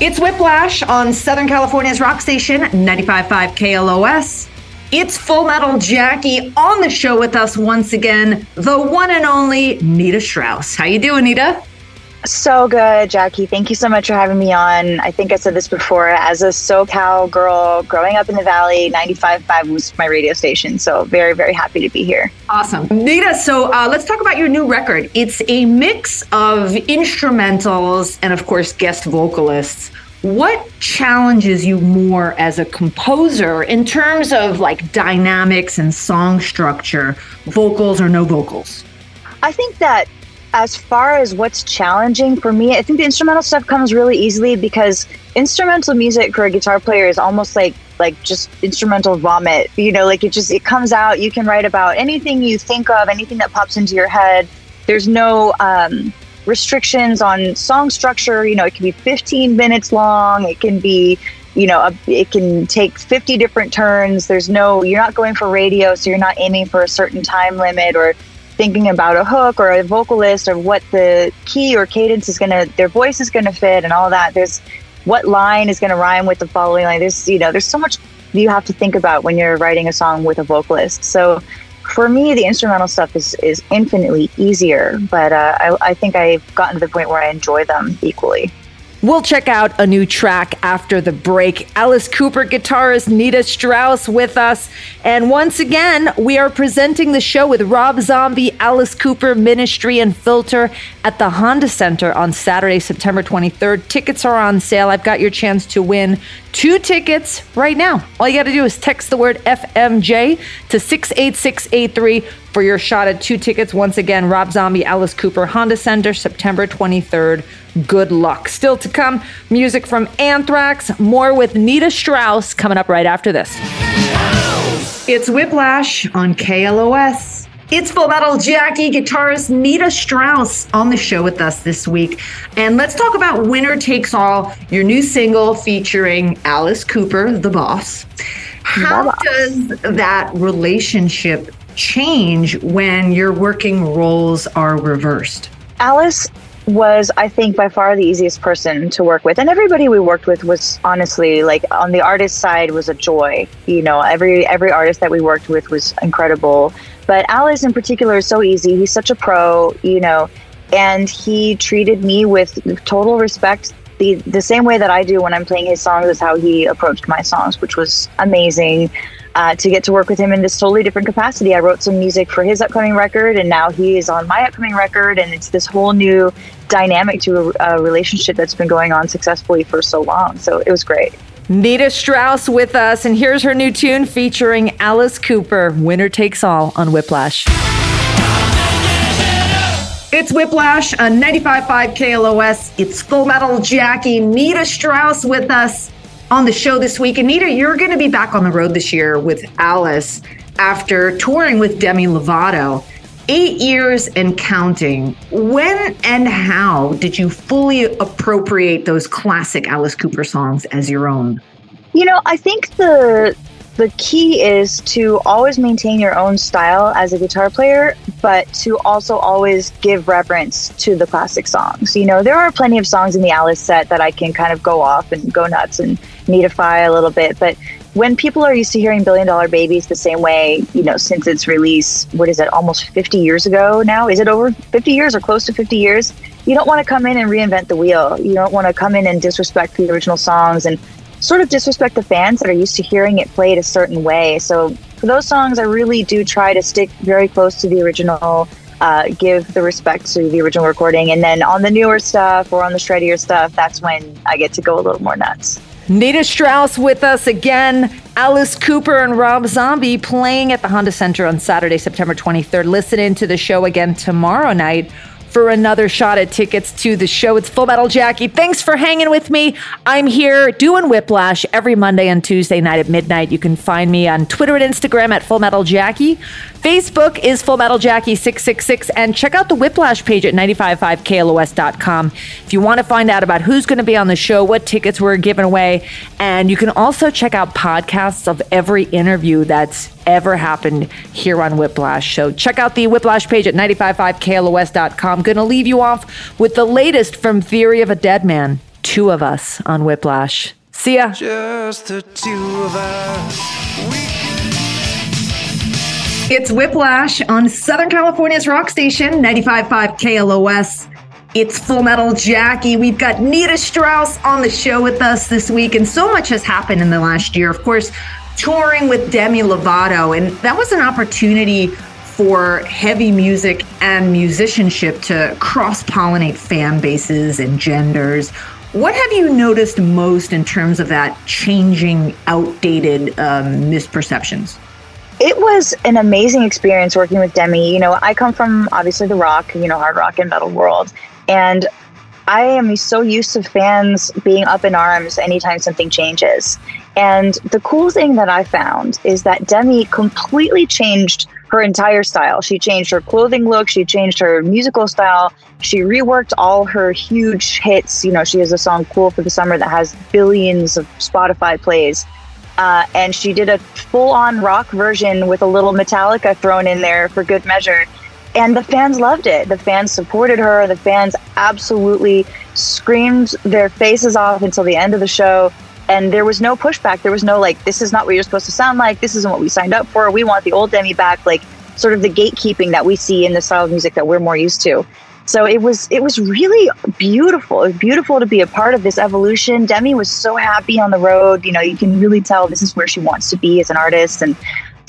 It's Whiplash on Southern California's rock station, 95.5 KLOS. It's Full Metal Jackie on the show with us once again, the one and only Nita Strauss. How you doing, Nita? So good, Jackie. Thank you so much for having me on. I think I said this before. As a SoCal girl growing up in the Valley, 95.5 was my radio station. So very, very happy to be here. Awesome. Nita, so uh, let's talk about your new record. It's a mix of instrumentals and, of course, guest vocalists. What challenges you more as a composer in terms of like dynamics and song structure, vocals or no vocals? I think that as far as what's challenging for me, I think the instrumental stuff comes really easily because instrumental music for a guitar player is almost like like just instrumental vomit. You know, like it just it comes out. You can write about anything you think of, anything that pops into your head. There's no um, restrictions on song structure. You know, it can be 15 minutes long. It can be you know, a, it can take 50 different turns. There's no, you're not going for radio, so you're not aiming for a certain time limit or thinking about a hook or a vocalist or what the key or cadence is going to their voice is going to fit and all that. There's what line is going to rhyme with the following line? There's you know there's so much you have to think about when you're writing a song with a vocalist. So for me the instrumental stuff is is infinitely easier but uh, I, I think i've gotten to the point where i enjoy them equally We'll check out a new track after the break. Alice Cooper guitarist Nita Strauss with us. And once again, we are presenting the show with Rob Zombie, Alice Cooper Ministry, and Filter at the Honda Center on Saturday, September 23rd. Tickets are on sale. I've got your chance to win two tickets right now. All you got to do is text the word FMJ to 68683 for your shot at two tickets. Once again, Rob Zombie, Alice Cooper, Honda Center, September 23rd. Good luck. Still to come, music from Anthrax, more with Nita Strauss coming up right after this. It's Whiplash on KLOS. It's Full Metal Jackie guitarist Nita Strauss on the show with us this week. And let's talk about Winner Takes All, your new single featuring Alice Cooper, the boss. How does that relationship change when your working roles are reversed? Alice was I think by far the easiest person to work with. And everybody we worked with was honestly like on the artist side was a joy. You know every every artist that we worked with was incredible. But Alice in particular is so easy. He's such a pro you know and he treated me with total respect the the same way that I do when I'm playing his songs is how he approached my songs which was amazing uh, to get to work with him in this totally different capacity. I wrote some music for his upcoming record, and now he is on my upcoming record, and it's this whole new dynamic to a, a relationship that's been going on successfully for so long. So it was great. Nita Strauss with us, and here's her new tune featuring Alice Cooper Winner Takes All on Whiplash. It's Whiplash on 95.5 KLOS. It's Full Metal Jackie. Nita Strauss with us on the show this week. Anita, you're going to be back on the road this year with Alice after touring with Demi Lovato. Eight years and counting. When and how did you fully appropriate those classic Alice Cooper songs as your own? You know, I think the the key is to always maintain your own style as a guitar player, but to also always give reverence to the classic songs. You know, there are plenty of songs in the Alice set that I can kind of go off and go nuts and neatify a little bit, but when people are used to hearing Billion Dollar Babies the same way, you know, since its release, what is it, almost 50 years ago now? Is it over 50 years or close to 50 years? You don't want to come in and reinvent the wheel. You don't want to come in and disrespect the original songs and sort of disrespect the fans that are used to hearing it played a certain way. So for those songs, I really do try to stick very close to the original. Uh, give the respect to the original recording. And then on the newer stuff or on the shreddier stuff, that's when I get to go a little more nuts. Nita Strauss with us again. Alice Cooper and Rob Zombie playing at the Honda Center on Saturday, September 23rd. Listen in to the show again tomorrow night for another shot at tickets to the show. It's Full Metal Jackie. Thanks for hanging with me. I'm here doing Whiplash every Monday and Tuesday night at midnight. You can find me on Twitter and Instagram at Full Metal Jackie. Facebook is Full Metal Jackie 666 and check out the Whiplash page at 955klos.com if you want to find out about who's going to be on the show, what tickets we're giving away, and you can also check out podcasts of every interview that's ever happened here on Whiplash. So check out the Whiplash page at 955klos.com. Going to leave you off with the latest from Theory of a Dead Man. two of us on Whiplash. See ya. Just the two of us. It's Whiplash on Southern California's rock station, 95.5 KLOS. It's Full Metal Jackie. We've got Nita Strauss on the show with us this week, and so much has happened in the last year. Of course, touring with Demi Lovato, and that was an opportunity for heavy music and musicianship to cross pollinate fan bases and genders. What have you noticed most in terms of that changing, outdated um, misperceptions? It was an amazing experience working with Demi. You know, I come from obviously the rock, you know, hard rock and metal world. And I am so used to fans being up in arms anytime something changes. And the cool thing that I found is that Demi completely changed her entire style. She changed her clothing look, she changed her musical style, she reworked all her huge hits. You know, she has a song Cool for the Summer that has billions of Spotify plays. Uh, and she did a full on rock version with a little Metallica thrown in there for good measure and the fans loved it. The fans supported her. The fans absolutely screamed their faces off until the end of the show. And there was no pushback. There was no like, this is not what you're supposed to sound like. This isn't what we signed up for. We want the old Demi back. Like, sort of the gatekeeping that we see in the style of music that we're more used to. So it was it was really beautiful. It was beautiful to be a part of this evolution. Demi was so happy on the road. You know, you can really tell this is where she wants to be as an artist and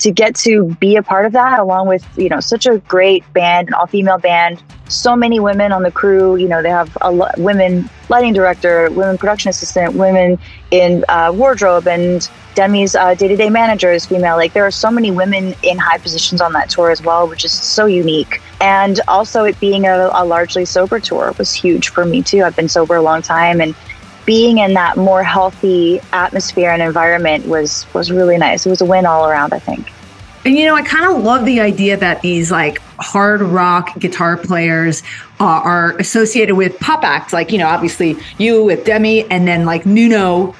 to get to be a part of that along with you know such a great band an all-female band. So many women on the crew you know they have a lot women lighting director women production assistant women in uh, wardrobe and demi's uh, day-to-day manager is female. Like there are so many women in high positions on that tour as well which is so unique. And also it being a, a largely sober tour was huge for me too. I've been sober a long time and being in that more healthy atmosphere and environment was was really nice. It was a win all around, I think. And you know, I kind of love the idea that these like hard rock guitar players uh, are associated with pop acts. Like, you know, obviously you with Demi and then like Nuno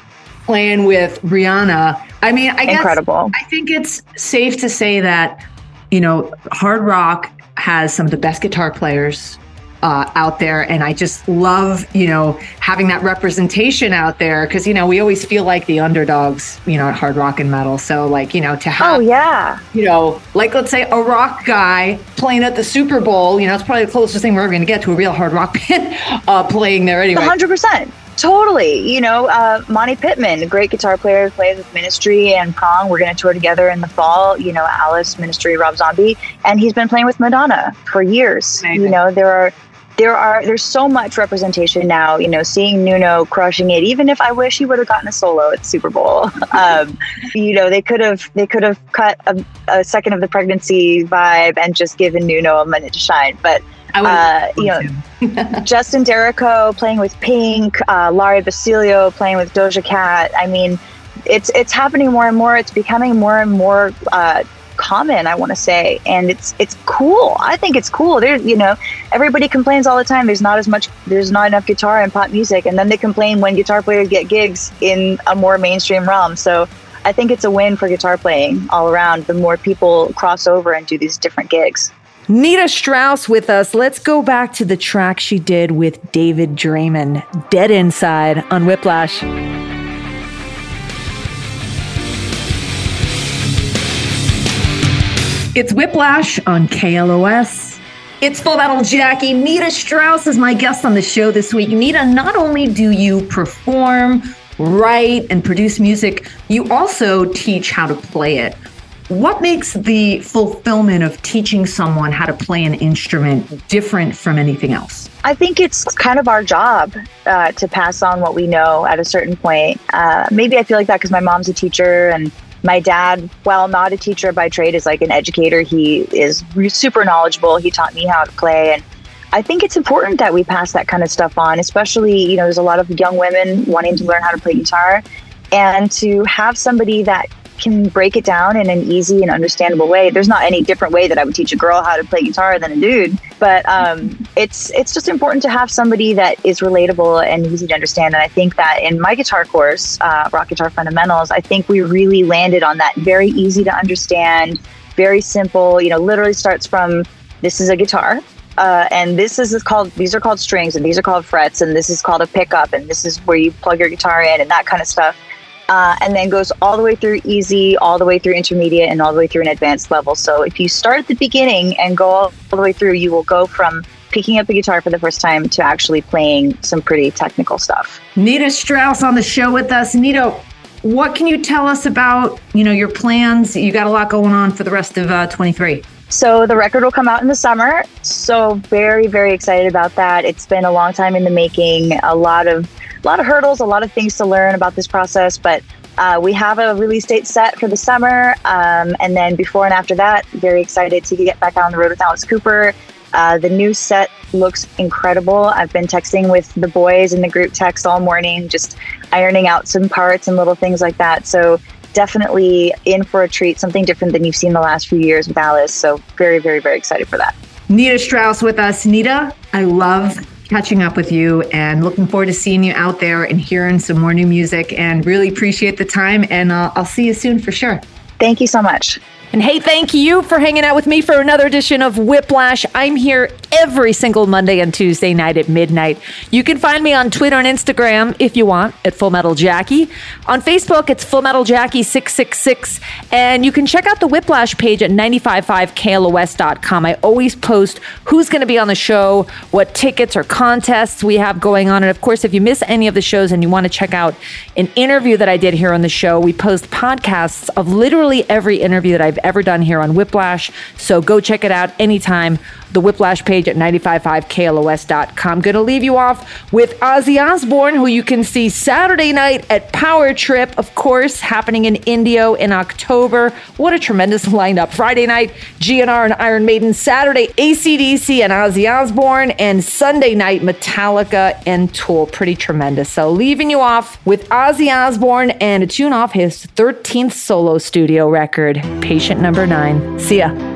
playing with Rihanna. I mean, I Incredible. guess I think it's safe to say that, you know, hard rock has some of the best guitar players uh, out there. And I just love, you know, having that representation out there because, you know, we always feel like the underdogs, you know, at hard rock and metal. So, like, you know, to have, oh, yeah, you know, like let's say a rock guy playing at the Super Bowl, you know, it's probably the closest thing we're ever going to get to a real hard rock band uh, playing there anyway. 100%. Totally. You know, uh, Monte Pittman, a great guitar player, plays with Ministry and Prong. We're going to tour together in the fall. You know, Alice, Ministry, Rob Zombie. And he's been playing with Madonna for years. Amazing. You know, there are there are there's so much representation now. You know, seeing Nuno crushing it. Even if I wish he would have gotten a solo at Super Bowl, um, you know, they could have they could have cut a, a, second of the pregnancy vibe and just given Nuno a minute to shine. But uh, you know, Justin Derrico playing with Pink, uh, Larry Basilio playing with Doja Cat. I mean, it's it's happening more and more. It's becoming more and more. Uh, common i want to say and it's it's cool. I think it's cool. There you know everybody complains all the time. There's not as much there's not enough guitar in pop music and then they complain when guitar players get gigs in a more mainstream realm. So i think it's a win for guitar playing all around the more people cross over and do these different gigs. Nita Strauss with us. Let's go back to the track she did with David Draiman, Dead Inside on Whiplash. It's Whiplash on KLOS. It's Full Metal Jackie. Nita Strauss is my guest on the show this week. Nita, not only do you perform, write, and produce music, you also teach how to play it. What makes the fulfillment of teaching someone how to play an instrument different from anything else? I think it's kind of our job uh, to pass on what we know at a certain point. Uh, maybe I feel like that because my mom's a teacher and my dad, while not a teacher by trade, is like an educator. He is super knowledgeable. He taught me how to play. And I think it's important that we pass that kind of stuff on, especially, you know, there's a lot of young women wanting to learn how to play guitar. And to have somebody that can break it down in an easy and understandable way. There's not any different way that I would teach a girl how to play guitar than a dude, but um, it's it's just important to have somebody that is relatable and easy to understand. And I think that in my guitar course, uh, Rock Guitar Fundamentals, I think we really landed on that very easy to understand, very simple. You know, literally starts from this is a guitar. Uh, and this is called these are called strings and these are called frets and this is called a pickup and this is where you plug your guitar in and that kind of stuff uh, and then goes all the way through easy all the way through intermediate and all the way through an advanced level so if you start at the beginning and go all, the way through you will go from picking up a guitar for the first time to actually playing some pretty technical stuff nita strauss on the show with us nita what can you tell us about you know your plans you got a lot going on for the rest of uh, 23 so the record will come out in the summer. So very, very excited about that. It's been a long time in the making. A lot of, a lot of hurdles, a lot of things to learn about this process. But uh, we have a release date set for the summer, um, and then before and after that, very excited to get back on the road with Alice Cooper. Uh, the new set looks incredible. I've been texting with the boys in the group text all morning, just ironing out some parts and little things like that. So definitely in for a treat, something different than you've seen the last few years with Alice. So very, very, very excited for that. Nita Strauss with us. Nita, I love catching up with you and looking forward to seeing you out there and hearing some more new music and really appreciate the time. And uh, I'll see you soon for sure. Thank you so much. And hey, thank you for hanging out with me for another edition of Whiplash. I'm here every single Monday and Tuesday night at midnight. You can find me on Twitter and Instagram if you want at Full Metal Jackie. On Facebook, it's Full Metal Jackie 666. And you can check out the Whiplash page at 955KLOS.com. I always post who's going to be on the show, what tickets or contests we have going on. And of course, if you miss any of the shows and you want to check out an interview that I did here on the show, we post podcasts of literally every interview that I've ever done here on Whiplash. So go check it out anytime. The Whiplash page at 955KLOS.com. Going to leave you off with Ozzy Osbourne, who you can see Saturday night at Power Trip, of course, happening in Indio in October. What a tremendous lineup. Friday night, GNR and Iron Maiden. Saturday, ACDC and Ozzy Osbourne. And Sunday night, Metallica and Tool. Pretty tremendous. So leaving you off with Ozzy Osbourne and a tune off his 13th solo studio record, Patient Number Nine. See ya.